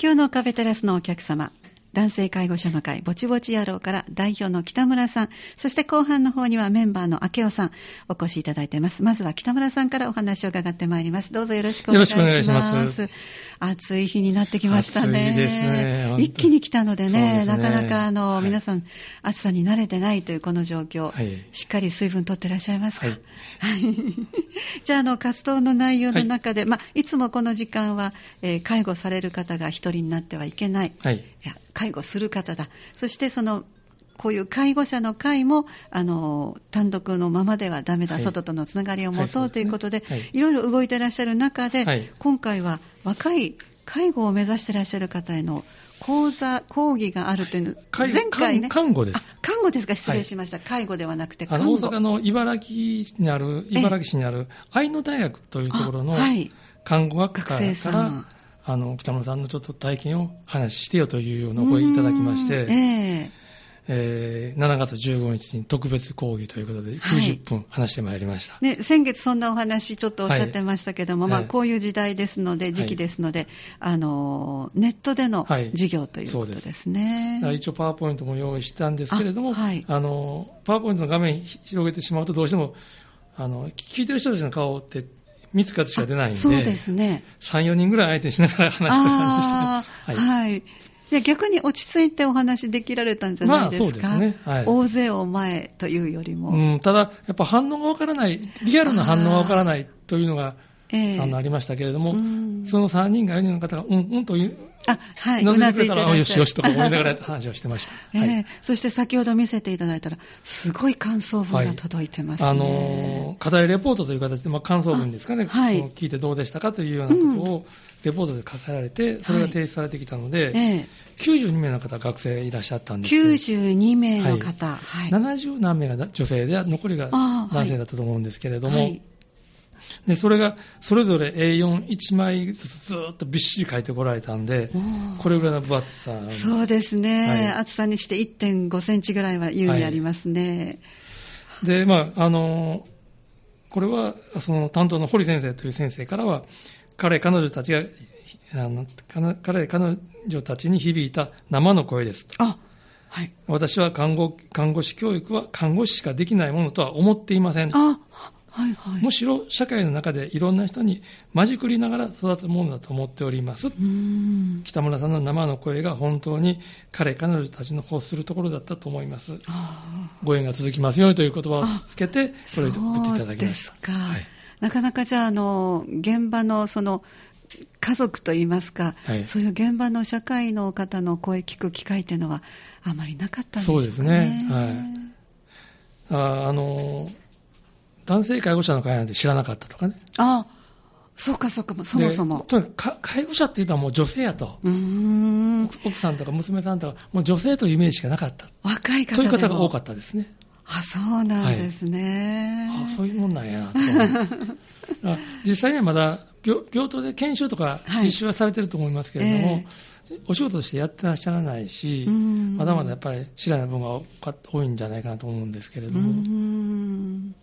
今日のカフェテラスのお客様、男性介護者の会ぼちぼち野郎から代表の北村さん、そして後半の方にはメンバーの明夫さん、お越しいただいています。まずは北村さんからお話を伺ってまいります。どうぞよろしくお願いします。よろしくお願いします暑い日になってきましたね。暑いですね一気に来たのでね、ですねなかなかあの、はい皆さん暑さに慣れてないというこの状況、はいしっかり水分取ってらっしゃいますか、はい じゃあ、あの、活動の内容の中で、いまあ、いつもこの時間は、えー介護される方が一人になってはいけない。はい介護する方だ。そして、その、こういう介護者の会も、あの、単独のままではダメだ、はい。外とのつながりを持とうということで、はい。いろいろ動いていらっしゃる中で、はい。今回は若い介護を目指していらっしゃる方への講座、講義があるというの、介前回ね。看看護です。あ看護ですか、失礼しました。介護ではなくてあの、看護。大阪の茨城市にある、茨城市にある愛野大学というところの看護学科学生さから、んあの、北村さんのちょっと体験を話してよというようなお声いただきまして、うん。ええ。ー7月15日に特別講義ということで、はい。90分話してまいりました。えね、先月そんなお話ちょっとおっしゃってましたけども、まあ、はい。はいこういう時代ですので、時期ですので、あの、ネットでのはい。授業ということですね。だから一応パワーポイントも用意したんですけれども、あはい。あの、パワーポイントの画面広げてしまうとどうしても、あの、聞いてる人たちの顔って3つかしか出ないんで、そうですね。3、4人ぐらい相手にしながら話して感じでしたあね。ーはい。いや逆に落ち着いてお話できられたんじゃないですか？まあそうですねはい大勢を前というよりも。うん、ただ、やっぱ反応がわからない、リアルな反応がわからないというのが、ええあの、ありましたけれども、ん。その3人が4人の方が、うん、うんという、あ、はい。うなずいてくれたら、よしよしとか思いながら話をしてました。ええ。はい。そして先ほど見せていただいたら、すごい感想文が届いてますね。あのー課題レポートという形で、まあ、感想文ですかね、あはい。その聞いてどうでしたかというようなことを、レポートで課せられて、それが提出されてきたので、ええ。92名の方、学生いらっしゃったんです。けど92名の方。はい。70何名が女性で、残りが男性だったと思うんですけれども、はいで、それが、それぞれ A41 枚ずつずーっとびっしり書いてこられたんで、これぐらいの分厚さそうですね、はい厚さにして1.5センチぐらいは優にありますね。で、まあ、あのこれは、その担当の堀先生という先生からは、彼、彼女たちが、あの彼、彼女たちに響いた生の声ですと。あ、はい。私は看護看護師教育は看護師しかできないものとは思っていません。あ、はいはい。むしろ社会の中でいろんな人にまじくりながら育つものだと思っております。北村さんの生の声が本当に彼、彼女たちの欲するところだったと思います。あご縁が続きますようにという言葉をつけて、あこれを送っていただきました。はいなかなかじゃあ、あの、現場のその、家族といいますか、はいそういう現場の社会の方の声聞く機会っていうのはあまりなかったんでしょうかね。そうですねはいああの男性介護者の会なんて知らなかったとかね。あ、そうかそうか、そもそもで。とにかくか介護者っていうのはもう女性やと。奥さんとか娘さんとか、もう女性というイメージしかなかった。若い方という方が多かったですね。あ、そうなんですね。ああそういうもんなんやなと 実際にはまだ病病棟で研修とかはい実習はされてると思いますけれども、えお仕事としてやってらっしゃらないし、うんまだまだやっぱり知らない部分が多いんじゃないかなと思うんですけれどうも、ん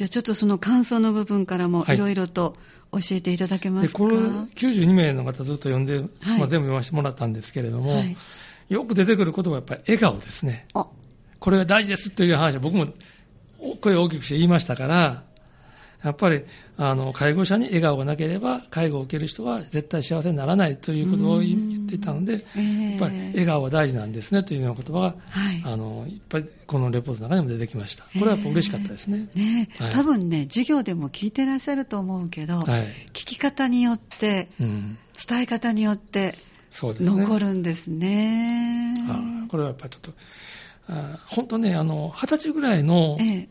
じゃあちょっとその感想の部分からもはい。いろいろと教えていただけまか、ですこれ92名の方ずっと読んで、はい。まあ、全部読ませてもらったんですけれども、はい。よく出てくる言葉はやっぱり笑顔ですね。あ、これが大事ですという話は僕も声を大きくして言いましたから、やっぱり、あの、介護者に笑顔がなければ、介護を受ける人は絶対幸せにならないということを言っていたので、ええやっぱり笑顔は大事なんですねというような言葉が、はいあの、いっぱいこのレポートの中にも出てきました。これはやっぱ嬉しかったですね。ねえ、はい多分ね、授業でも聞いてらっしゃると思うけど、はい。聞き方によって、うん。伝え方によってそうですね。残るんですね。あこれはやっぱりちょっと、あ本当ね、あの、二十歳ぐらいのええ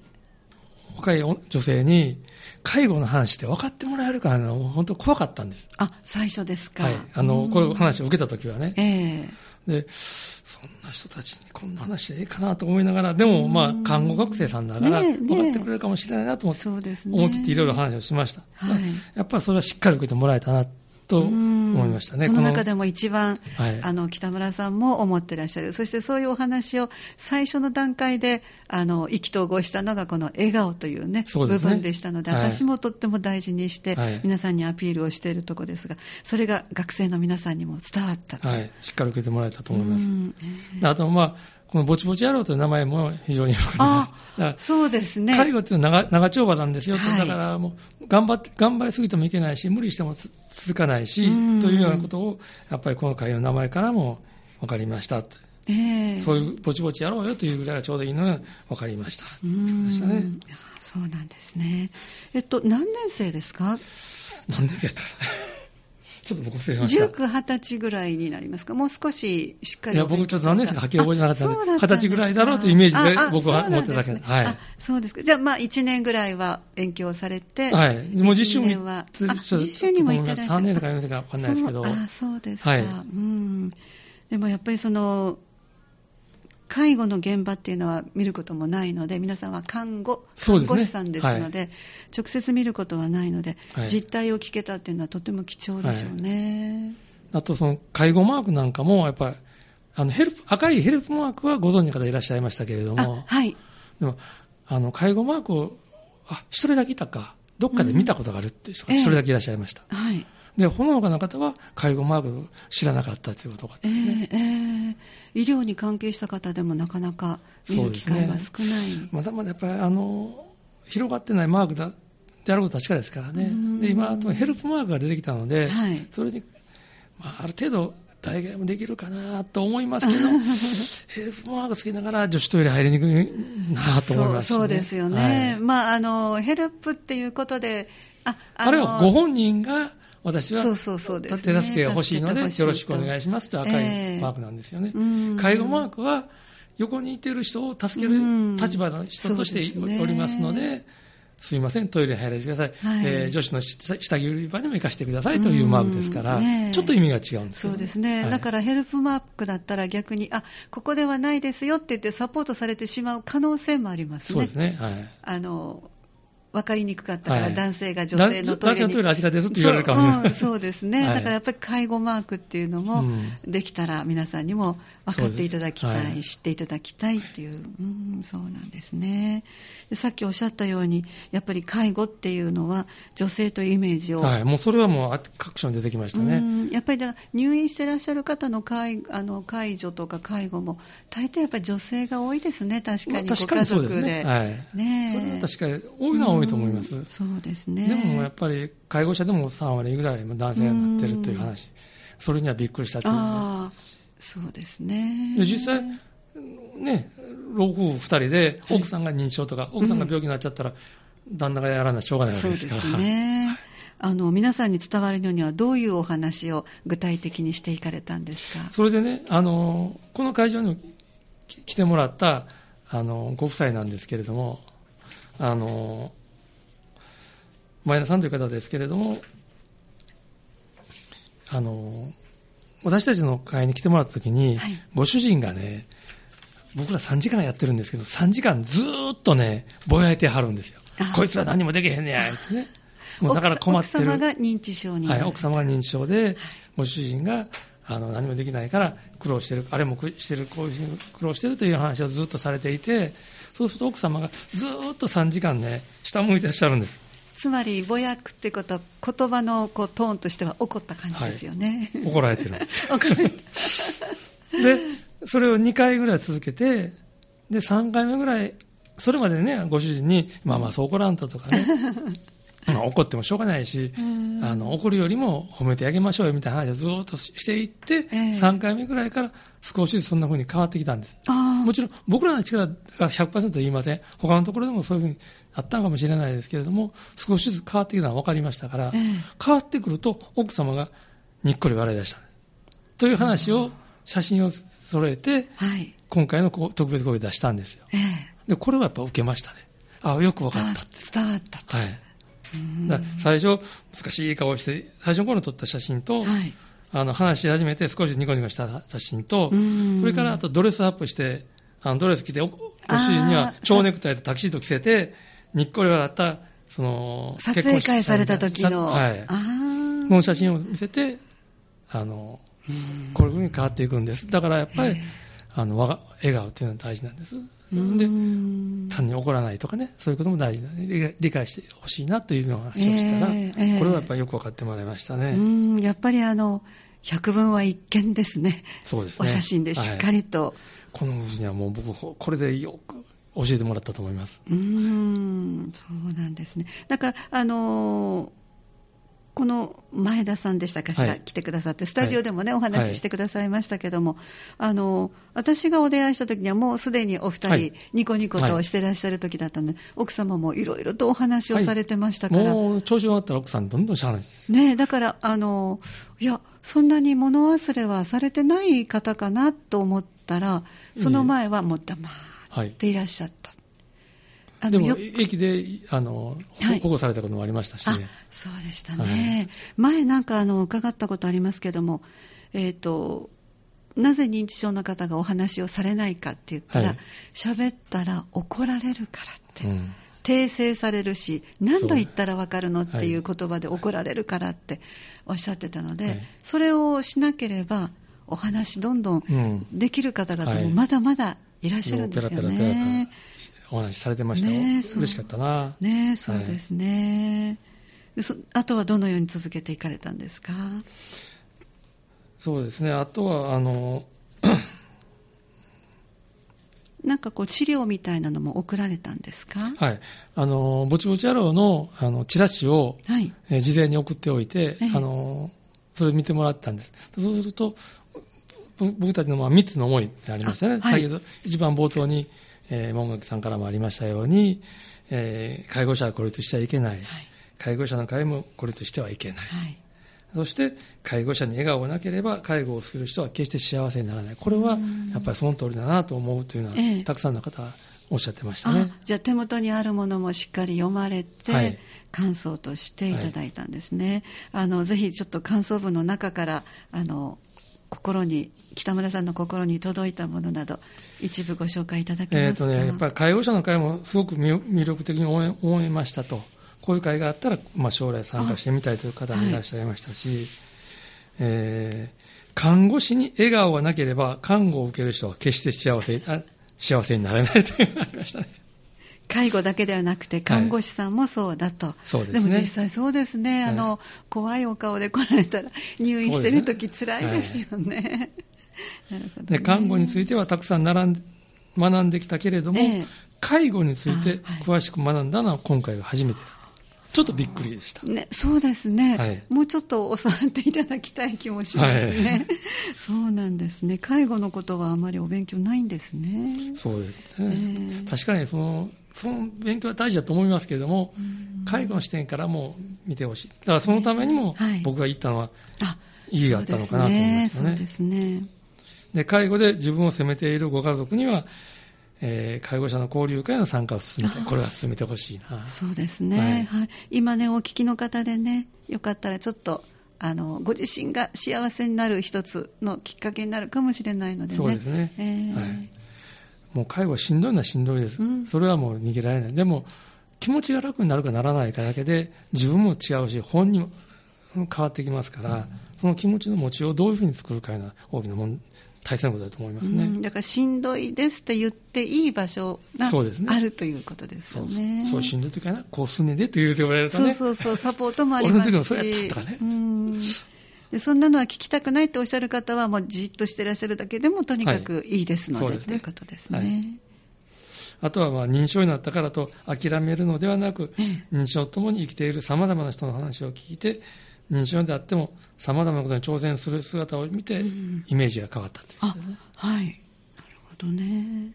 若い女性に、介護の話って分かってもらえるかな、本当怖かったんです。あ、最初ですか。はい。あの、こういう話を受けたときはね。ええで、そんな人たちにこんな話でいいかなと思いながら、でも、まあ、看護学生さんだから、分かってくれるかもしれないなと思って、そうですね。思い切っていろいろ話をしました。はいやっぱりそれはしっかり受けてもらえたなと思いましたね。その中でも一番、はい、あの、北村さんも思ってらっしゃる。そしてそういうお話を最初の段階で、あの、意気投合したのがこの笑顔というね、うね部分でしたので、はい、私もとっても大事にして、はい、皆さんにアピールをしているところですが、それが学生の皆さんにも伝わったと。はい。しっかり受けてもらえたと思います。あと、まあ、このぼちぼち野郎という名前も非常にあそうですね。介護っていうのは長長丁場なんですよ、はい、だからもう頑張って、頑張りすぎてもいけないし、無理しても続かないし、というようなことを、やっぱりこの会の名前からも分かりました。えー、そういうぼちぼちやろうよというぐらいがちょうどいいのが分かりました。そうでしたね。そうなんですね。えっと、何年生ですか？何年生やったちょっと僕忘れました。19、20歳ぐらいになりますか？もう少ししっかり。いや、僕ちょっと何年生かはっきり覚えてなかったので、20歳ぐらいだろうというイメージで僕は思ってただけで。はい。そうですか。じゃあ、まあ、1年ぐらいは勉強されて。はい。もう実習もは、実習にも行ってらっしゃる。3年とか4年とかわかんないですけど。あ、そうですか。はい。うん。でもやっぱりその、介護の現場っていうのは見ることもないので、皆さんは看護、看護師さんですので、でねはい、直接見ることはないので、はい、実態を聞けたっていうのはとても貴重でしょうね。はい、あと、その介護マークなんかも、やっぱり、あのヘルプ赤いヘルプマークはご存知の方いらっしゃいましたけれども、はい、でもあの介護マークを、あ一人だけいたか、どっかで見たことがあるっていう人が一人だけいらっしゃいました。うんえ。ー、はい。で、この他の方は介護マークを知らなかったということがあってですね、えーえー、医療に関係した方でもなかなか見る機会は少ない。ね、まだまだやっぱりあの、広がってないマークだであることは確かですからね。で、今、ヘルプマークが出てきたので、はい、それに、まあ、ある程度、大概もできるかなと思いますけど、ヘルプマークつけながら女子トイレ入りにくいなと思います、ね、そうですよね。はい、まあ、あの、ヘルプっていうことで、あ、ああれはご本人が私はそうそうそうです、ね、手助けが欲しいので、よろしくお願いしますと赤いマークなんですよね。えー、介護マークは、横にいてる人を助ける立場の人としておりますので、すみません、トイレに入らせてください。はい、えー、女子の下着売り場にも行かせてくださいというマークですから、ね、ちょっと意味が違うんですそうですね、はい、だからヘルプマークだったら逆に、あここではないですよって言ってサポートされてしまう可能性もありますね。そうですね。はい、あの分かりにくかったから、男性が女性のトイレに、男性のトイレあちらですって言われるかもしれない、うん、そうですね、はい、だからやっぱり介護マークっていうのもできたら皆さんにも分かっていただきたい、はい、知っていただきたいっていう、うん、そうなんですね。でさっきおっしゃったようにやっぱり介護っていうのは女性というイメージを、はい、もうそれはもう各所に出てきましたね、うん、やっぱり入院してらっしゃる方の介あの介助とか介護も大抵やっぱり女性が多いですね。確かにご家族で,、ね。はい、ねそれは確かに多いのは多いと思います、そうですね。でもやっぱり介護者でも3割ぐらい男性になってるという話、それにはびっくりしたというそうですね。で実際、ね、老夫婦2人で、奥さんが認知症とか、はい、奥さんが病気になっちゃったら、うん、旦那がやらないしょうがないわけですから。そうですね。あの、皆さんに伝わるのにはどういうお話を具体的にしていかれたんですか？それでね、あの、この会場に来てもらった、あの、ご夫妻なんですけれども、あの、前田さんという方ですけれども、あの、私たちの会に来てもらった時に、はい、ご主人がね、僕ら3時間やってるんですけど、3時間ずっとね、ぼやいてはるんですよ。こいつは何もできへんねや、ってね。もうだから困ってる。奥様が認知症にはい、奥様が認知症で、ご主人が、あの、何もできないから苦労してる、あれもしてる、こういう苦労してるという話をずっとされていて、そうすると奥様がずっと3時間ね、下向いてらっしゃるんです。つまり、ぼやくってことは、言葉のこうトーンとしては怒った感じですよね。はい、怒られてる。怒られてで、それを2回ぐらい続けて、で、3回目ぐらい、それまでね、ご主人に、まあまあそう怒らんととかね、まあ、怒ってもしょうがないし、あの怒るよりも褒めてあげましょうよみたいな話をずっとしていって、えー、3回目ぐらいから少しずつそんなふうに変わってきたんです。もちろん僕らの力が100%言いません。他のところでもそういうふうにあったかもしれないですけれども、少しずつ変わってきたのは分かりましたから、えー、変わってくると奥様がにっこり笑い出した。という話を、写真を揃えて、はい、今回の特別講義出したんですよ。えー、で、これはやっぱ受けましたね。ああ、よく分かったって。伝わったと。はい。最初、難しい顔して、最初の頃に撮った写真と、はい、あの話し始めて少しニコニコした写真と、それからあとドレスアップして、あのドレス着て、ご主人には蝶ネクタイとタキシード着せて、にっこり笑った、その、撮影会された時の。はい。の写真を見せて、あの、こういうふうに変わっていくんです。だからやっぱり、あの、笑顔っていうのは大事なんです。で、単に怒らないとかね、そういうことも大事なので、理理解してほしいなというのを話をしたら、ええええ。これはやっぱりよく分かってもらいましたね。うん。やっぱりあの百聞は一見ですね。そうですね。お写真でしっかりと、この夫人にはもう僕、これでよく教えてもらったと思います。うーん。そうなんですね。だからあのーこの前田さんでしたかしら、はい。来てくださってスタジオでもね、はい。お話ししてくださいましたけども、あのー私がお出会いした時にはもうすでにお二人、はい。ニコニコとしてらっしゃる時だったので、奥様もいろいろとお話をされてましたから、もう調子があったら奥さんどんどんしゃあないです。ねえだからあのいやそんなに物忘れはされてない方かなと思ったらその前はもう黙っていらっしゃった、あでもよ駅であの、はい。保護されたこともありましたし。そうでしたね、前なんかあの伺ったことありますけどもえっ、となぜ認知症の方がお話をされないかって言ったらはい。喋、ったら怒られるからって、うん。訂正されるし何度言ったら分かるのっていうは言葉で怒られるからっておっしゃってたので、はい。それをしなければお話どんどんうんできる方々はいもまだまだいらっしゃるんペですよね。お話しされてましたよ。ね嬉しかったな。ねそうですね、でそあとはどのように続けていかれたんですかそうですね。あとは、あの、なんかこう治療みたいなのも送られたんですかはい。あの、ぼちぼち野郎の、あの、チラシを、はいえー事前に送っておいて、ええあの、それを見てもらったんです。そうすると、ぼ僕たちのまあ3つの思いってありましたね。あはい先ほど一番冒頭に、えー、門垣さんからもありましたように、えー介護者は孤立しちゃいけない。はい介護者の会も孤立してはいけない。はいそして、介護者に笑顔がなければ、介護をする人は決して幸せにならない。これは、やっぱりその通りだなと思うというのは、ええたくさんの方がおっしゃってましたねあ。じゃあ手元にあるものもしっかり読まれて、はい感想としていただいたんですね、あのぜひちょっと感想文の中からあの心に北村さんの心に届いたものなど一部ご紹介いただけますか、えーとね、やっぱり介護者の会もすごく魅魅力的に思いましたと、こういう会があったら、まあ、将来参加してみたいという方もいらっしゃいましたし、えー看護師に笑顔がなければ、看護を受ける人は決して幸せあ幸せになれないというのがありましたね。介護だけではなくて看護師さんもそうだと、そうですね。も実際そうですね、あの怖いお顔で来られたら入院してる時そうですね辛いですよね。なるほどね。で看護についてはたくさん並んで学んできたけれども、ええ。介護について詳しく学んだのは今回が初めて。ちょっとびっくりでした。ね、そうですね、はい。もうちょっと教わっていただきたい気もしますね、そうなんですね。介護のことはあまりお勉強ないんですね。そうですね。ええ。確かにその、その勉強は大事だと思いますけれども、介護の視点からも見てほしい。だからそのためにもはい。僕が言ったのは、あ意義があったのかなと思いますよね。ですね。で、介護で自分を責めているご家族には、えー介護者の交流会の参加を進めて、これは進めてほしいな。そうですね、はい。はい。今ねお聞きの方でねよかったらちょっとあのご自身が幸せになる一つのきっかけになるかもしれないのでね。そうですね。えー。はいもう介護はしんどいのはしんどいです。うんそれはもう逃げられない。でも、気持ちが楽になるかならないかだけで、自分も違うし、本人も変わってきますから、その気持ちの持ちをどういうふうに作るかいうのは大きなもん大切なことだと思いますね。うんだからしんどいですって言っていい場所があるということですそうよね。そうしんどい時はな、こうすんねんでと言うてもらえるとね、そうそうそう、サポートもありますし。俺の時もそうやったとかねうんでそんなのは聞きたくないとおっしゃる方は、もうじっとしてらっしゃるだけでもとにかくい。いですので、はいですね。ということですね。はい。あとはまあ認知症になったからと諦めるのではなく、認知症とともに生きているさまざまな人の話を聞いて、認知症であってもさまざまなことに挑戦する姿を見て、イメージが変わったというあはい、なるほどね。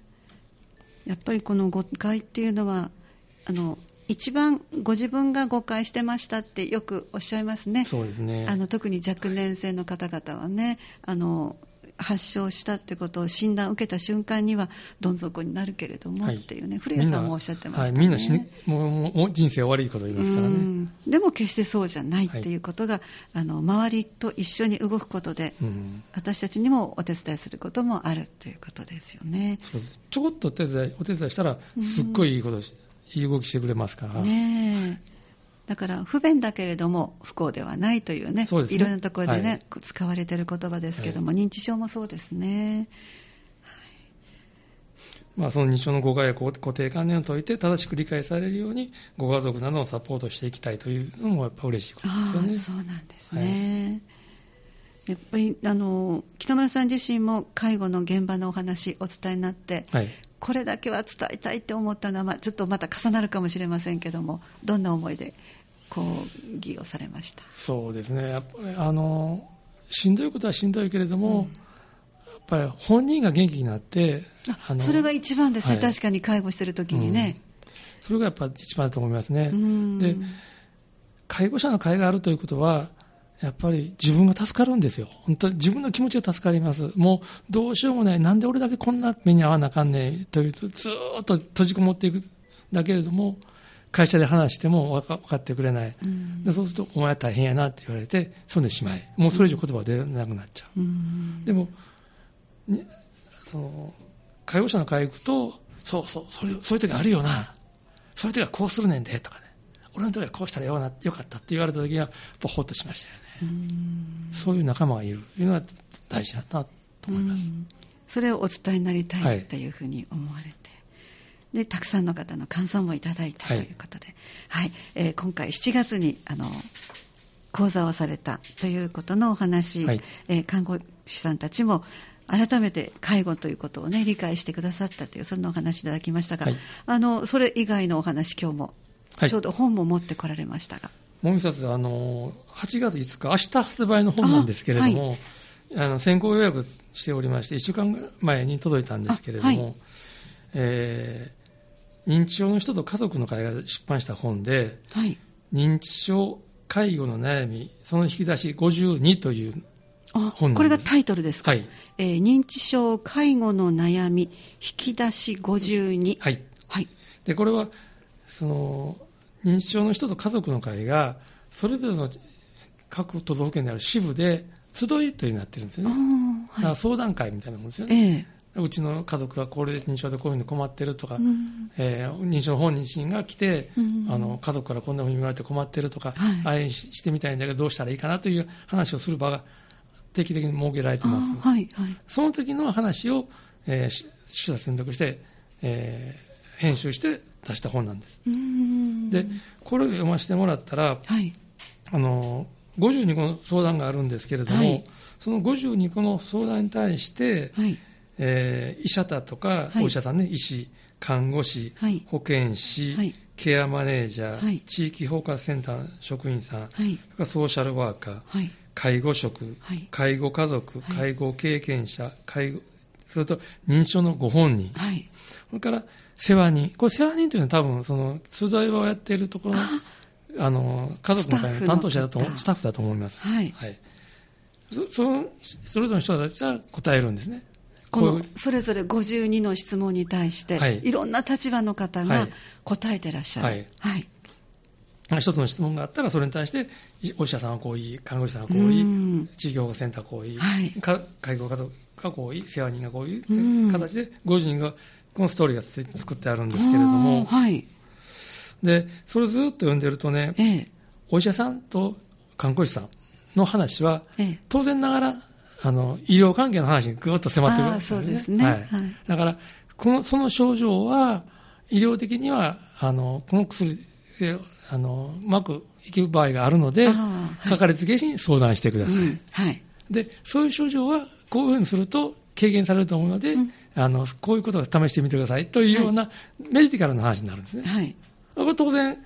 やっぱりこの誤解っていうのは、あの一番ご自分が誤解してましたってよくおっしゃいますね。そうですね。あの特に若年性の方々はねあの発症したってことを診断を受けた瞬間にはどん底になるけれども、はいっていうね古谷さんもおっしゃってましたね、はい、みんな死ぬもうもうもう人生終わりいこと言いますからね。うんでも決してそうじゃないっていうことが、あの周りと一緒に動くことで、うん私たちにもお手伝いすることもあるということですよね。そうですちょこっとお手伝いお手伝いしたら、すっごいいいことし、いい動きしてくれますから、ねえ。だから不便だけれども不幸ではないというねね。いろんなところでね、はい。使われている言葉ですけども、認知症もそうですね。まあ、その認知症の誤解や固固定観念を解いて正しく理解されるようにご家族などをサポートしていきたいというのもやっぱ嬉しいことですよね。そうなんですね、やっぱりあの北村さん自身も介護の現場のお話お伝えになってはい。これだけは伝えたいって思ったのは、まあ、ちょっとまた重なるかもしれませんけどもどんな思いで講義をされました？そうですね。やっぱりあのしんどいことはしんどいけれども、やっぱり本人が元気になってあそれが一番ですね、はい。確かに介護してる時にね、それがやっぱ一番だと思いますね。うん。で介護者の会があるということは、やっぱり自分が助かるんですよ。本当に自分の気持ちが助かります。もうどうしようもない。なんで俺だけこんな目に遭わなあかんねんというと、ずーっと閉じこもっていく。だけれども、会社で話しても分かってくれない。でそうすると、お前は大変やなって言われて、そんでしまい。もうそれ以上言葉が出なくなっちゃう。うんでも、にその、介護者の会行くと、そうそう、それ、そういう時あるよな。そういう時はこうするねんで、とかね。俺の時はこうしたらよなよかったって言われた時は、ほっとしましたよね。そういう仲間がいる。というのは大事だなと思います。それをお伝えになりたはい。いというふうに思われて、でたくさんの方の感想もいただいたとはい。いうことで、はい。えー今回7月にあの講座をされたということのお話、はい。えー看護師さんたちも改めて介護ということをね理解してくださったというそんなお話いただきましたが、はい。あのそれ以外のお話今日も、はい。ちょうど本も持ってこられましたが。もう一つ、あの、8月5日、明日発売の本なんですけれども、あの先行予約しておりまして、1週間前に届いたんですけれども、あはい。えー認知症の人と家族の会が出版した本で、はい。認知症介護の悩み、その引き出し52という、あ本なんです。これがタイトルですか、はい。えー認知症介護の悩み引き出し52はい。はい。で、これは、その、認知症の人と家族の会が、それぞれの各都道府県にある支部で、集いというになってるんですよあね。ーはいだから相談会みたいなもんですよね。ええうちの家族が高齢認知症でこういうの困ってるとか、んえー認知症本人が来て、うんあの家族からこんなふうに言われて困ってるとか、はいあれししてみたいんだけどどうしたらいいかなという話をする場が定期的に設けられてます。はいはいその時の話を、えーし取捨選択して、えー編集して出した本なんです。で、これを読ませてもらったら、はい。あの、52個の相談があるんですけれども、はい。その52個の相談に対して、はい。えー医者だとか、はい。お医者さんね、医師、看護師、はい。保健師、はい。ケアマネージャー、はい。地域包括センターの職員さん、ソーシャルワーカー、はい。介護職、はい。介護家族、はい。介護経験者、介護、それと認知症のご本人、はい。それから世話人。これ世話人というのは多分、その、集いをやっているところの、あの、家族の会の担当者だと思う、ススタッフだと思います。はいはい。そその、それぞれの人たちは答えるんですね。このそれぞれ52の質問に対して、はいい、ろんな立場の方がはい答えてらっしゃる。はいはい。一つの質問があったら、それに対して、いお医者さんはこう言い、看護師さんはこう言うんい、地域保護センターはこう言い、はいか介護家族がこう言い、世話人がこう言うんう形で、50人が、このストーリーが作ってあるんですけれどもはい。で、それをずっと読んでるとね、ええ。お医者さんと看護師さんの話は、ええ。当然ながら、あの、医療関係の話にぐっと迫ってくるんああ、そうですね。ははいい。だから、この、その症状は、医療的には、あの、この薬で、あの、うまくいく場合があるので、はいかかりつけ医師に相談してください。うん。はい。で、そういう症状は、こういうふうにすると軽減されると思うので、あの、こういうことを試してみてくださいというような、メディカルな話になるんですね。はい。これ当然、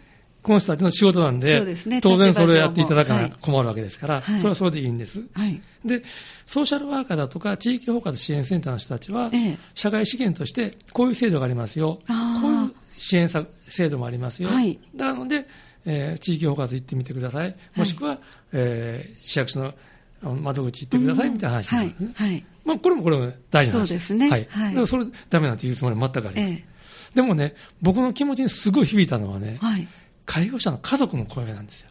この人たちの仕事なんで、そうですね当然それをやっていただかなはい困るわけですから、はいそれはそれでいいんです。はい。で、ソーシャルワーカーだとか、地域包括支援センターの人たちは、ええ社会資源として、こういう制度がありますよ。こういう支援策制度もありますよ。はいなので、えー地域包括行ってみてください。もしくは、えー市役所の窓口行ってくださいみたいな話になるんですね。はい。はい。まあ、これもこれも大事な話そうですねはい。はいだからそれ、ダメなんて言うつもりは全くありません。えでもね、僕の気持ちにすごい響いたのはねえ。、はい。介護者の家族の声なんですよ。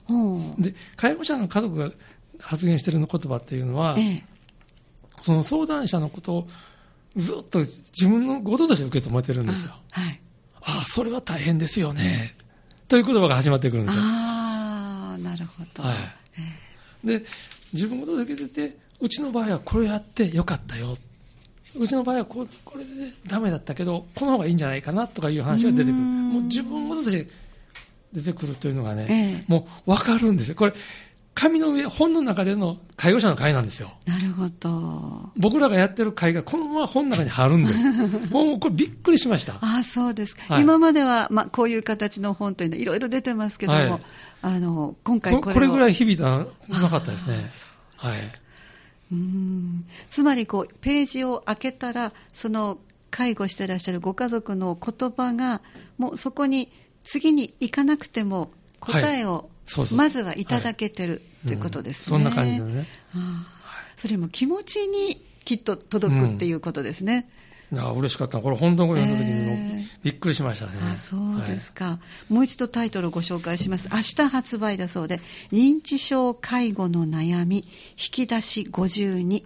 で、介護者の家族が発言してるの言葉っていうのは、ええ。その相談者のことをずっと自分のこととして受け止めてるんですよ。はい。ああ、それは大変ですよね。という言葉が始まってくるんですよ。あど。はいで自分が届けててうちの場合はこれやってよかったよ。うちの場合はここれでダメだったけどこの方がいいんじゃないかなとかいう話が出てくる。うん。もう自分ごとして出てくるというのがね、ええ。もう分かるんですよ。これ紙の上本の中での介護者の会なんですよ。なるほど。僕らがやってる会がこのまま本の中に貼るんです。もうこれびっくりしました。ああ、そうですか。はい。今までは、まあ、こういう形の本というのはいろいろ出てますけども、はい。あの、今回ここれを。これぐらい響いたのなかったですね。あーそうはい。うん。つまりこうページを開けたらその介護してらっしゃるご家族の言葉がもうそこに次に行かなくても答えをそうそうまずはいただけてるっていうことですね、うん。そんな感じだね。ああ。それも気持ちにきっと届くっていうことですね、いや嬉しかった。これ本当に読んだ時にびっくりしましたね、あそうですか、もう一度タイトルをご紹介します。明日発売だそうで認知症介護の悩み引き出し52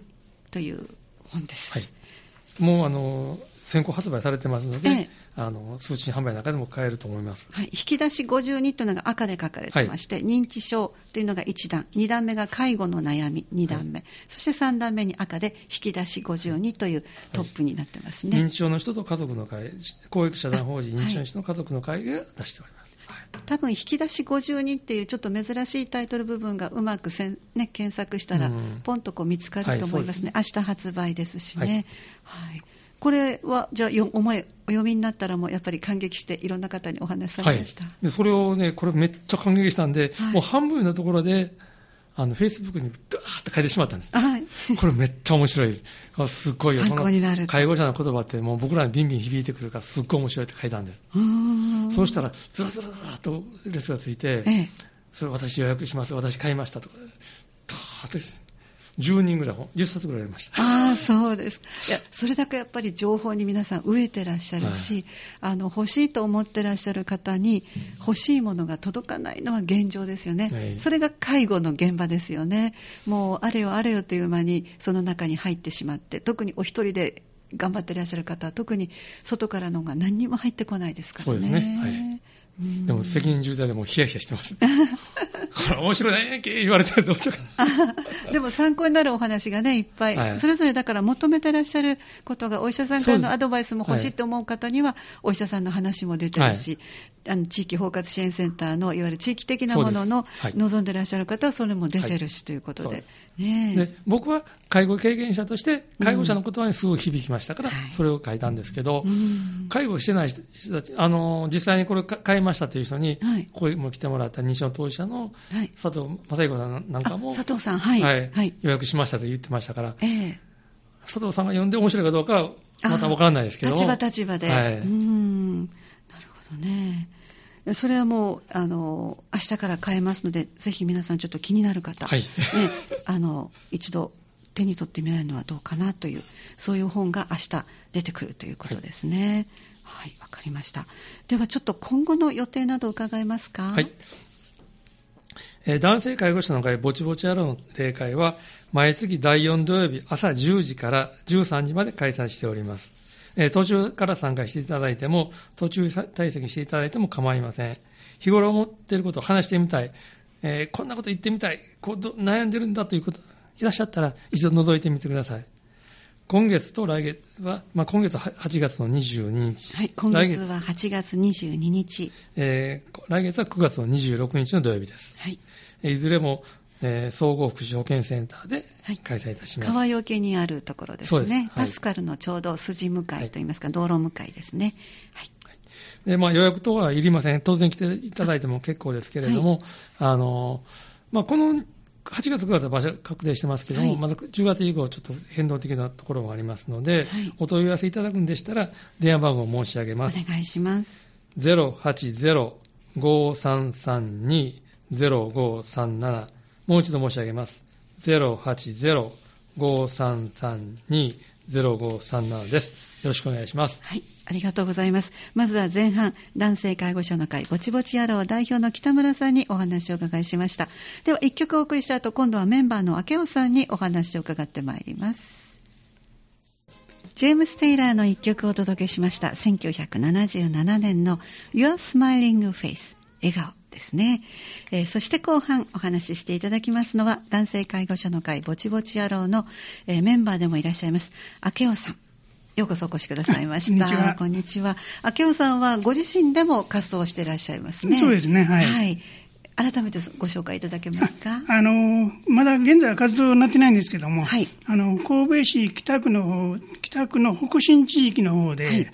という本です、はい、もうあの先行発売されてますので、ええあの通信販売の中でも買えると思います。はい、引き出し52というのが赤で書かれてまして、認知症というのが1段、2段目が介護の悩み2段目、そして3段目に赤で引き出し52というトップになってますね。認知症の人と家族の会、公益社団法人あ認知症の人の家族の会が出しております。はい。多分引き出し52っていうちょっと珍しいタイトル部分がうまくせん、ね、検索したらうん。ポンとこう見つかると思いますね、明日発売ですしはい。ね、はいこれはじゃあよお前お読みになったらもうやっぱり感激していろんな方にお話しさはいれました、でそれをね、これめっちゃ感激したんで、はいもう半分のところで、あの、フェイスブックにダーって書いてしまったんです。はいこれめっちゃ面白い。あすっごいよ。参考になる介護者の言葉ってもう僕らにビンビン響いてくるからすっごい面白いって書いたんです。そうしたら、ずらずらずらっと列がついて、ええそれ私予約します、私買いましたとか、ダーって10人ぐらい、10冊ぐらいありました。ああ、そうです。いや、それだけやっぱり情報に皆さん飢えてらっしゃるし、あの、欲しいと思ってらっしゃる方に欲しいものが届かないのは現状ですよね。はいそれが介護の現場ですよね。もう、あれよあれよという間にその中に入ってしまって、特にお一人で頑張ってらっしゃる方は特に外からのが何にも入ってこないですからね。そうですねはいうんでも責任重大でもうヒヤヒヤしてます。こ れ面白いねんけ言われたらどうしようかな。でも参考になるお話がね、いっぱい、はい。それぞれだから求めてらっしゃることが、お医者さんからのアドバイスも欲しいと思う方には、お医者さんの話も出てるし、あの地域包括支援センターのいわゆる地域的なものの望んでらっしゃる方は、それも出てるしということで、はいねえ。で僕は介護経験者として介護者の言葉にすごい響きましたから、はい。それを書いたんですけど、うん。介護してない人たち、あの実際にこれか買いましたという人に、はい。ここにも来てもらった認知症当事者のはい。佐藤正彦さんなんかあも、佐藤さん、はい、はい。はい、予約しましたと言ってましたから、ええ。佐藤さんが読んで面白いかどうかはまた分からないですけど。も立場立場で、はい。うんなるほどね。それはもうあの明日から買えますので、ぜひ皆さんちょっと気になる方、はいね、あの一度手に取ってみられるのはどうかなというそういう本が明日出てくるということですね。はい、わ、かりました。ではちょっと今後の予定など伺えますか？はい。えー男性介護士の会ぼちぼち野郎の例会は毎月第4土曜日朝10時から13時まで開催しております。えー途中から参加していただいても、途中退席していただいても構いません。日頃思っていることを話してみたい、えーこんなこと言ってみたい、こうど悩んでるんだということ、いらっしゃったら一度覗いてみてください。今月と来月は、まあ、今月は8月の22日。はい、今来月は8月22日。えー来月は9月の26日の土曜日です。はい。えーいずれも、えー総合福祉保健センターではい開催いたします。川よけにあるところですね。ですはいパスカルのちょうど筋向かいといいますか、道路向かいですね。はい。でまあ、予約等はいりません。当然来ていただいても結構ですけれども、あのまあ、この8月、9月は場所確定してますけれども、はいまだ10月以降、ちょっと変動的なところがありますので、はいお問い合わせいただくんでしたら、電話番号を申し上げおます。願いします。080-5332-0537もう一度申し上げます。080-5332-0537です。よろしくお願いします。はい。ありがとうございます。まずは前半、男性介護者の会、ぼちぼち野郎代表の北村さんにお話をお伺いしました。では、一曲お送りした後、今度はメンバーの明夫さんにお話を伺ってまいります。ジェームス・テイラーの一曲をお届けしました。1977年の Your Smiling Face。笑顔ですね。えー、そして後半お話ししていただきますのは、男性介護者の会ぼちぼち野郎の、えー、メンバーでもいらっしゃいます、明夫さん。ようこそお越しくださいました。こんにちは。明夫さんはご自身でも活動していらっしゃいますね。そうですね、はい。はい。改めてご紹介いただけますか？あのまだ現在は活動になってないんですけども、はい、あの神戸市北区の方北区の北新地域の方で、はい、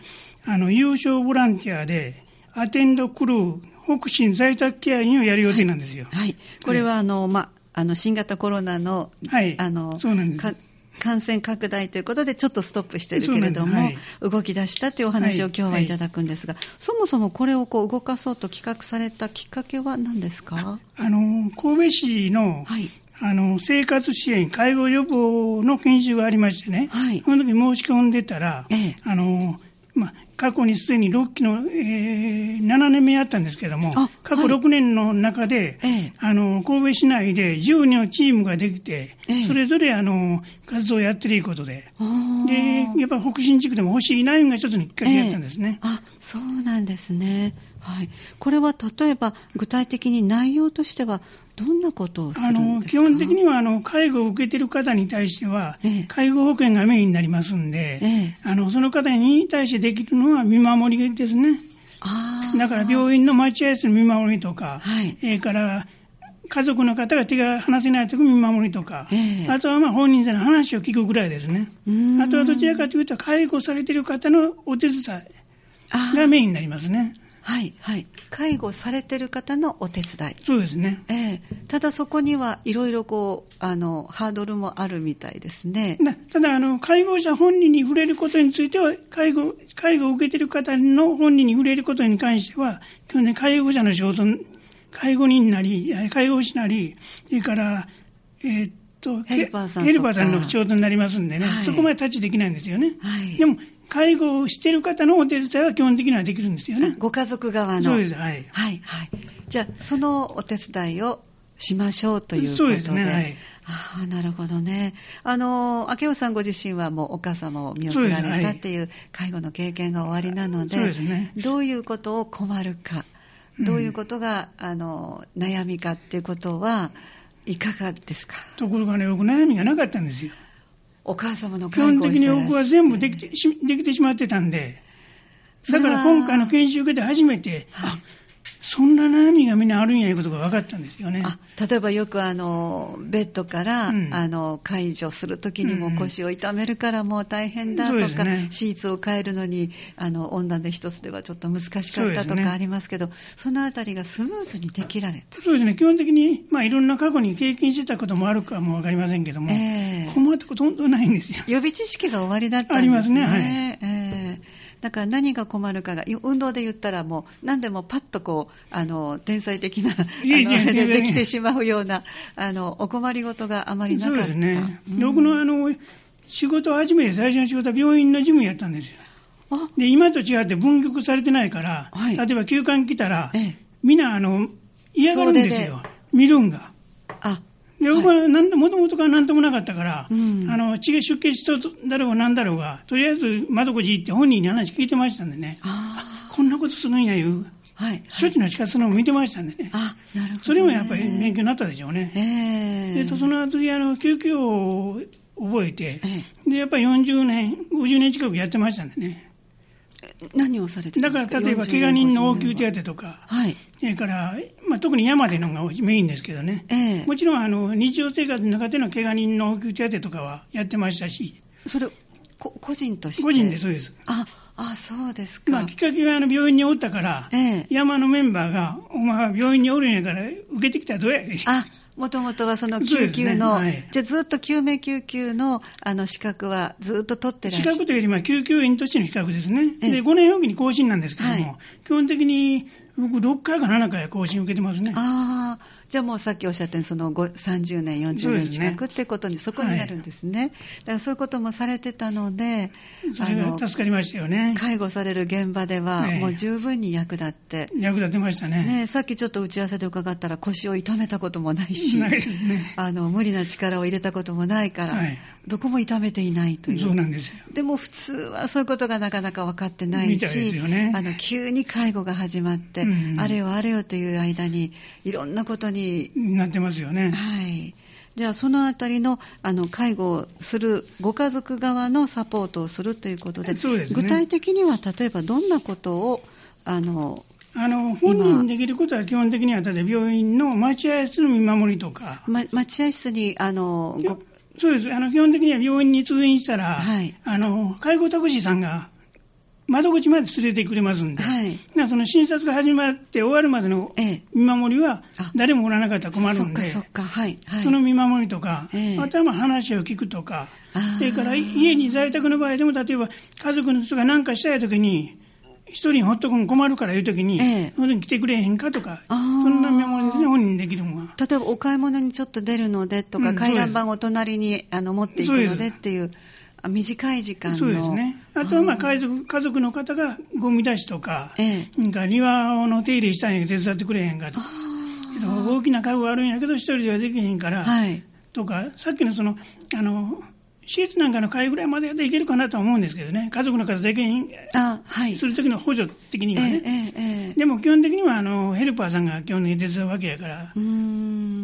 あの優勝ボランティアでアテンドクルー北新在宅ケア員をやる予定なんですよ。はい、はい、これはあの、まあの新型コロナの、はい、あのそうなんです。感染拡大ということでちょっとストップしているけれども、はい、動き出したというお話を今日はいただくんですが、はいはい、そもそもこれをこう動かそうと企画されたきっかけは何ですか？あの神戸市の,、あの生活支援、介護予防の研修がありましてね、その時申し込んでたら、ええ、あのまあ、過去にすでに6期の、えー、7年目やったんですけれども、過去6年の中で、はい、あの神戸市内で10人のチームができて、え、それぞれあの活動をやってるいうことで、でやっぱ北新地区でも欲しいナインが一つのきっかけやったんですね。あそうなんですね。はい、これは例えば具体的に内容としてはどんなことをあの基本的にはあの介護を受けている方に対しては、ええ、介護保険がメインになりますんで、え、あのその方に対してできるのは見守りですね。だから病院の待合室の見守りとか、はい、えから家族の方が手が離せないとき見守りとか、あとはまあ本人さんの話を聞くぐらいですね。あとはどちらかというと介護されている方のお手伝いがメインになりますね。はいはい。介護されてる方のお手伝い。そうですね、えー、ただそこにはいろいろこうあのハードルもあるみたいですね。ただあの介護者本人に触れることについては介護介護を受けてる方の本人に触れることに関しては基本的に介護者の仕事介護人なり介護士なりそれからえー、っとヘルパーさんヘルパーさんの仕事になりますんでね、はい、そこまでタッチできないんですよね、はい、でも介護をしている方のお手伝いは基本的にはできるんですよね。ご家族側の。そうです、はい。はい、はい。じゃあ、そのお手伝いをしましょうということで。そうですね、はい。ああ、なるほどね。あの、明夫さんご自身はもうお母様を見送られたっていう介護の経験が終わりなので、そうですね、どういうことを困るか、どういうことが、うん、あの、悩みかっていうことは、いかがですか？ところがね、僕悩みがなかったんですよ。お母様の基本的に僕は全部できてできてしまってたんで、だから今回の研修受けて初めて、はい、あそんな悩みがみんなあるんやいうことが分かったんですよね。例えばよくあのベッドから、うん、あの解除するときにも腰を痛めるからもう大変だとか、ね、シーツを変えるのにあの温暖で一つではちょっと難しかったとかありますけど、そ、ね,、のあたりがスムーズにできられた。そうですね、基本的に、まあ、いろんな過去に経験してたこともあるかも分かりませんけども、えー、困ったこと本当ないんですよ。予備知識が終わりだったんですね。ありますね。はい、えーだから何が困るかが運動で言ったらもう何でもパッとこうあの天才的なあのでできてしまうようなあのお困りごとがあまりなかった。そうですね。うん、僕のあの仕事を始めて最初の仕事は病院の事務やったんですよ。で今と違って分局されてないから、はい、例えば休館来たら、ええ、みんなあの嫌がるんですよ、見るんが。あで僕はもともとから何ともなかったから、うん、あの血が出血しだろうが何だろうが、とりあえず窓口行って本人に話聞いてましたんでね、あこんなことするんやいう、はい、処置の仕方するのも見てましたんでね、あなるほど、ね、それもやっぱり勉強になったでしょうね。えー、でその後あの救急を覚えて、でやっぱり40年、50年近くやってましたんでね。何をされてだから例えば、怪我人の応急手当とか、はい、それから、まあ、特に山でのがメインですけどね、えー、もちろんあの日常生活の中での怪我人の応急手当とかはやってましたし、それ、こ個人として？個人でそうです。ああそうですか、まあ、きっかけはあの病院におったから、えー、山のメンバーが、お前は病院におるんやから、受けてきたらどうや？あもともとはその救急の、ね。はい、じゃあずっと救命救急のあの資格はずっと取ってらっしゃる資格というより、まあ、救急員としての資格ですね。で、5年おきに更新なんですけども、はい、基本的に僕6回か7回更新受けてますね。ああ、じゃあもうさっきおっしゃったようにその30年40年近くってことにそこになるんですね、はい、だからそういうこともされてたのであの助かりましたよね。介護される現場ではもう十分に役立って、役立ってましたね。ねさっきちょっと打ち合わせで伺ったら腰を痛めたこともないしないです、ね、あの無理な力を入れたこともないから、はい、どこも痛めていないという。そうなんですよ。でも普通はそういうことがなかなか分かってないし、ね、あの急に介護が始まって、うんうん、あれよあれよという間にいろんなことになってますよね。はい。じゃあそのあたりのあの介護をするご家族側のサポートをするということで、でね、具体的には例えばどんなことをあのあの本人できることは基本的には例えば病院の待合室の見守りとか、ま、待合室にあのそうです。あの基本的には病院に通院したら、はい、あの介護タクシーさんが窓口まで連れてくれますんで、はい、その診察が始まって終わるまでの見守りは、誰もおらなかったら困るんで、その見守りとか、ええ、あとはまあ話を聞くとか、それから家に在宅の場合でも、例えば家族の人が何かしたいときに、一人ほっとくの困るからいうときに、ええ、そに来てくれへんかとか、そんな見守りですね、本人できるのは。例えばお買い物にちょっと出るのでとか、うん、回覧板を隣にあの持っていくのでっていう。短い時間そうですね。あとはまあ家族家族の方がゴミ出しとか、ええ、なんか庭の手入れしたんやけど手伝ってくれへんかとか、大きな家具があるんやけど一人ではできへんから、はい、とか、さっきのその、あの、施設なんかの会ぐらいまでできるかなと思うんですけどね、家族の方できへん、はい、するときの補助的にはね、えええ、でも基本的にはあのヘルパーさんが基本的に手伝うわけやから。うん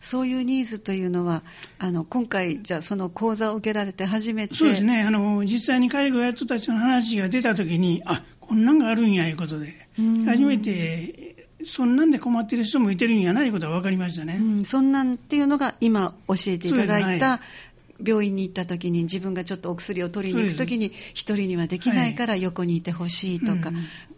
そういうニーズというのは、あの今回、じゃあ、その講座を受けられて初めて。そうですね。あの、実際に介護や人たちの話が出たときに、あこんなんがあるんやいうことで、初めて、そんなんで困ってる人もいてるんやないことは分かりましたね、うん、そんなんっていうのが、今、教えていただいた、病院に行った時に自分がちょっとお薬を取りに行く時に一人にはできないから横にいてほしいとか、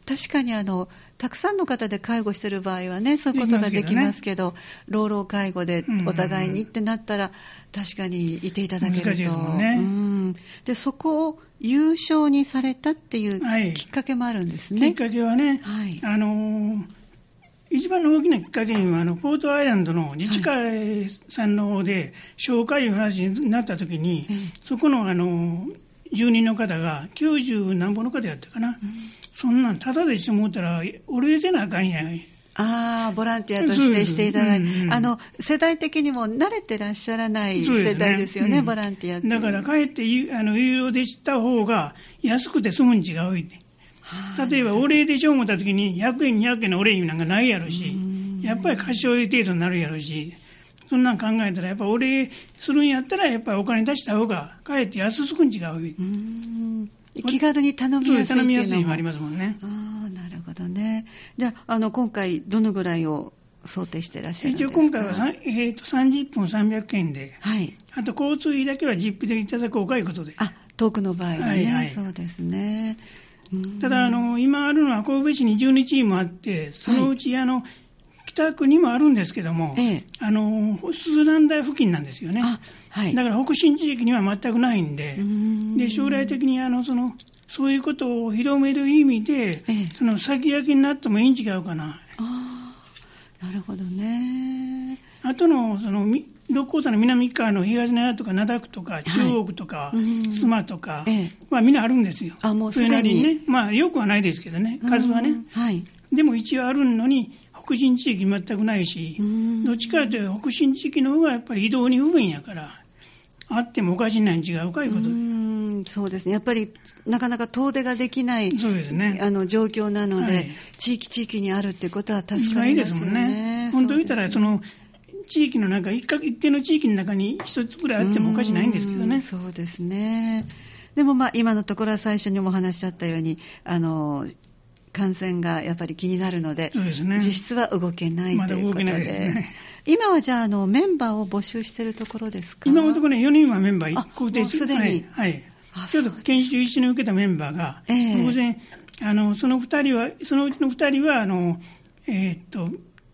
確かにあのたくさんの方で介護してる場合はねそういうことができますけど、ね、老老介護でお互いにってなったら、確かにいていただけると、ね、うん、でそこを優勝にされたっていうきっかけもあるんですね。はい、きっかけはね、はい、あのー一番の大きなきっかけには、あの、ポートアイランドの自治会さんの方で、紹介いう話になったときに、はい、そこの、あの、住人の方が、90何本の方やったかな。うん、そんなん、ただでしてもったら、お礼せなあかんや。ああ、ボランティアとしてしていただいて、うんうん、あの、世代的にも慣れてらっしゃらない世代ですよね、ねうん、ボランティアって。だから、かえってあの有料で知った方が安くて済むに違ういて。例えばお礼でしょう思った時に100円200円のお礼なんかないやろしやっぱり貸し折り程度になるやろしそんなん考えたらやっぱお礼するんやったらやっぱりお金出した方がかえって安すくん違う気軽に頼みやすい頼みやすいもありますもんね。ああなるほどね。じゃああの今回どのぐらいを想定してらっしゃるんですか？一応今回は、えーと、30分300円で、はい、あと交通費だけは実費でいただこうかいうことで。あ遠くの場合はね、はいはい、そうですね。ただあの、今あるのは神戸市に12チームあって、そのうち、あの北区にもあるんですけども、あの鈴蘭台付近なんですよね、はい、だから北新地域には全くないんで、で将来的にあのそのそういうことを広める意味で、その先駆けになってもいいん違うかな。あなるほどね。あとのその六甲山の南側の東灘とか灘区とか中央区とか、須磨とか、まあみんなあるんですよ。あ、もうそれなりにね。まあよくはないですけどね、数はね。はい。でも一応あるのに、北新地域全くないし、どっちかというと北新地域の方がやっぱり移動に不便やから、あってもおかしいないに違うかいうことで。そうですね。やっぱりなかなか遠出ができないそうです、ね、あの状況なので、はい、地域地域にあるってことは助かりますよね。いいですもんね。本当言ったらその地域の中一一定の地域の中に一つぐらいあってもおかしないんですけどね。そうですね。でもまあ今のところは最初にもお話しあったようにあの感染がやっぱり気になるので、でね、実質は動けないということで。ま、でね、今はじゃああのメンバーを募集しているところですか？今のところね4人はメンバー固定してはい、はい、ちょっと研修一緒に受けたメンバーが、えー、当然あのその2人はそのうちの2人はあのえー、っと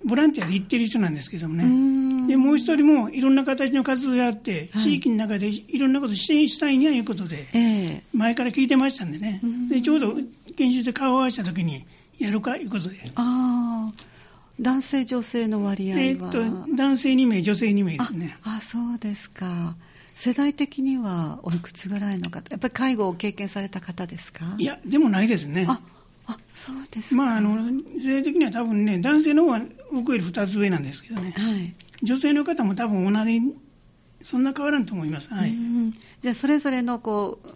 ボランティアで行ってる人なんですけどもね。で、もう一人もいろんな形の活動をやって、はい、地域の中でいろんなこと支援したいにゃいうことで、前から聞いてましたんでね。で、ちょうど研修で顔を合わせた時に、やるかいうことで。ああ。男性、女性の割合は、えー、っと男性2名、女性2名ですね。あそうですか。世代的にはおいくつぐらいの方、やっぱり介護を経験された方ですか？いや、でもないですね。ああそうですまあ、あの世代的には多分ね、男性の方は僕より2つ上なんですけどね、はい、女性の方も多分同じ、そんな変わらんと思います。はい、じゃあ、それぞれのこう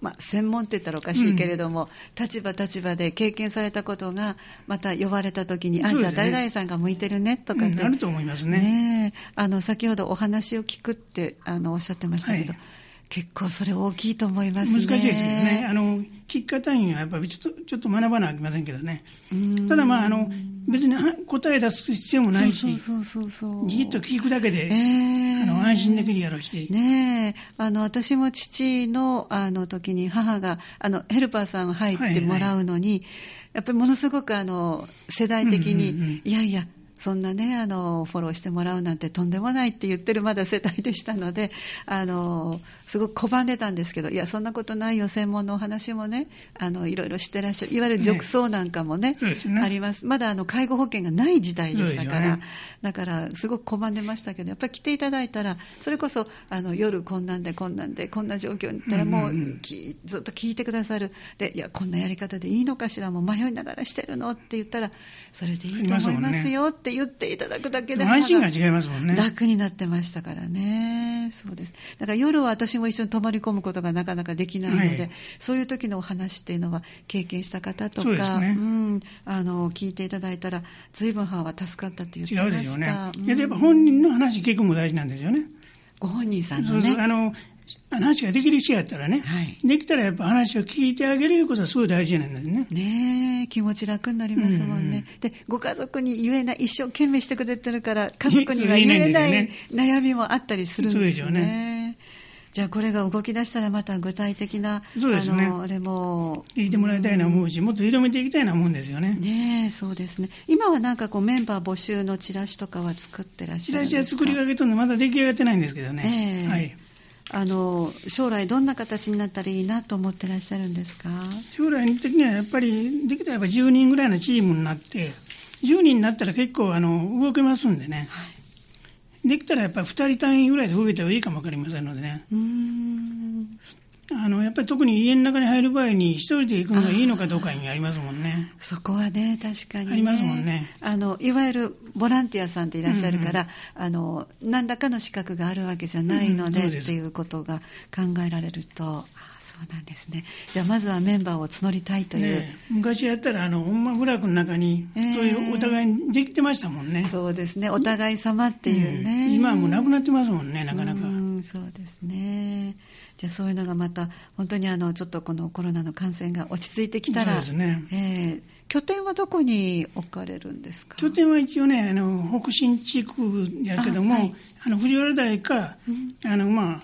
まあ、専門って言ったらおかしいけれども、うん、立場立場で経験されたことがまた呼ばれた時に、ね、あじゃあ誰々さんが向いてるねとかって、うん、ると思いますね。ねあの先ほどお話を聞くってあのおっしゃってましたけど、はい結構それ大きいと思いますね。難しいですよね。あの、聞き方にはやっぱりちょっと、ちょっと学ばなきゃいけませんけどね。ただまあ、あの、別に答え出す必要もないし、そうそうそうじっと聞くだけで、えー、あの、安心できるやろうし。ねあの、私も父の、あの、時に母が、あの、ヘルパーさん入ってもらうのに、はいはい、やっぱりものすごくあの、世代的に、うんうんうん、いやいや、そんなね、あの、フォローしてもらうなんてとんでもないって言ってるまだ世代でしたので、あの、すごく拒んでたんですけど、いや、そんなことないよ、専門のお話もね、あの、いろいろしてらっしゃる、いわゆる褥瘡なんかもね、ねあります。まだあの、介護保険がない時代でしたから、ね、だから、すごく拒んでましたけど、やっぱり来ていただいたら、それこそ、あの、夜こんなんでこんなんで、こんな状況にったら、もう、ずっと聞いてくださる。で、いや、こんなやり方でいいのかしら、もう迷いながらしてるのって言ったら、それでいいと思いますよってって言っていただくだけで安心が違いますもんね。楽になってましたからね。そうです。だから夜は私も一緒に泊まり込むことがなかなかできないので、はい、そういう時のお話っていうのは経験した方とかう、ね、ん、あの聞いていただいたら随分母は助かったって言ってました。違うでしょうね、うん、やっぱ本人の話聞くも大事なんですよね。ご本人さんのね。そうそうあの話ができる人やったらね、はい、できたらやっぱ話を聞いてあげることはすごい大事なんですね。ね気持ち楽になりますもんね、うんうん。で、ご家族に言えない、一生懸命してくれてるから、家族には言えない悩みもあったりするんですよね。ねじゃあこれが動き出したらまた具体的な、そうですね、あのあれも。聞いてもらいたいな思うし、うん、もっと広めていきたいな思うんですよね。ねそうですね。今はなんかこうメンバー募集のチラシとかは作ってらっしゃるんですか？チラシは作りかけとんのまだ出来上がってないんですけどね。えー、はい。あの将来どんな形になったらいいなと思ってらっしゃるんですか？将来的にはやっぱりできたらやっぱ10人ぐらいのチームになって10人になったら結構あの動けますんでね、はい、できたらやっぱり2人単位ぐらいで増えてもいいかも分かりませんのでねあのやっぱり特に家の中に入る場合に一人で行くのがいいのかどうかにありますもんね。そこはね確かに、ね、ありますもんね。あのいわゆるボランティアさんっていらっしゃるから、うんうん、あの何らかの資格があるわけじゃないので、うん、っていうことが考えられると。そうなんですね。じゃあまずはメンバーを募りたいという。ね、昔やったらあのほんま部落の中に、そういうお互いにできてましたもんね。そうですね。お互い様っていうね。うん、今はもうなくなってますもんね、なかなか。そうですね。じゃあそういうのがまた本当にあのちょっとこのコロナの感染が落ち着いてきたら、そうですね。えー拠点はどこに置かれるんですか？拠点は一応ね、あの北新地区やけども、あはい、あの藤原台か、うん、あのまあ、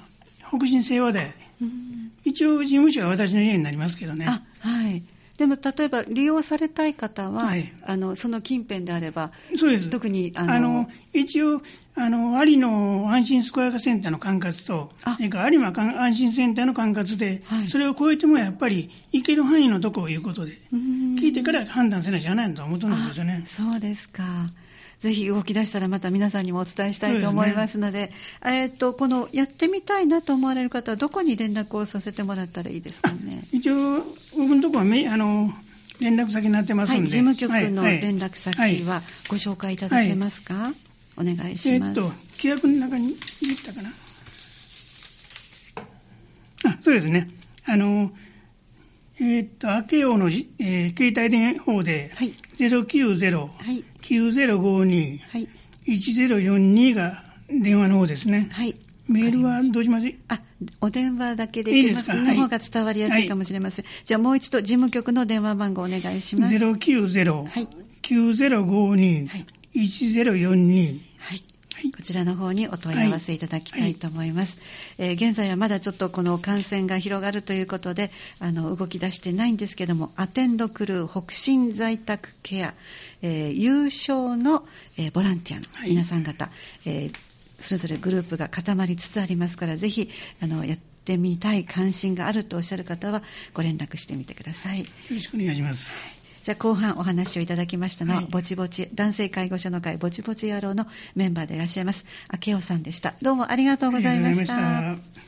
北新清和台、うん、一応事務所は私の家になりますけどね。はいでも例えば利用されたい方は、はい、あのその近辺であれば、そうです。特にあのあの一応あの、有の安心健やかセンターの管轄と、それから有馬安心センターの管轄で、はい、それを超えてもやっぱり行ける範囲のところいうことで、聞いてから判断せなきゃないと思うとうんですよね。そうですか。ぜひ動き出したらまた皆さんにもお伝えしたいと思いますので、でね、えっ、と、このやってみたいなと思われる方はどこに連絡をさせてもらったらいいですかね？一応、僕のところはめ、あの、連絡先になってますので、はい、事務局の連絡先はご紹介いただけますか、はいはい、お願いします。えっ、と、規約の中に入れたかな？あ、そうですね。あの、えっ、と、明けようの、えー、携帯電話で、はい、090、はい、9052、はい、1042が電話の方ですね。はい。メールはどうします？あ、お電話だけでいきます。かの方が伝わりやすいかもしれません。はい、じゃあもう一度事務局の電話番号お願いします。090、はい、9052、はい、1042、はいこちらの方にお問い合わせいただきたいと思います、えー、現在はまだちょっとこの感染が広がるということであの動き出してないんですけどもアテンドクルー北進在宅ケア、えー、優勝の、えー、ボランティアの皆さん方、はい、えそれぞれグループが固まりつつありますからぜひあのやってみたい関心があるとおっしゃる方はご連絡してみてください。よろしくお願いします、じゃあ後半お話をいただきましたのは、はい、ぼちぼち、男性介護者の会ぼちぼち野郎のメンバーでいらっしゃいます、明夫さんでした。どうもありがとうございました。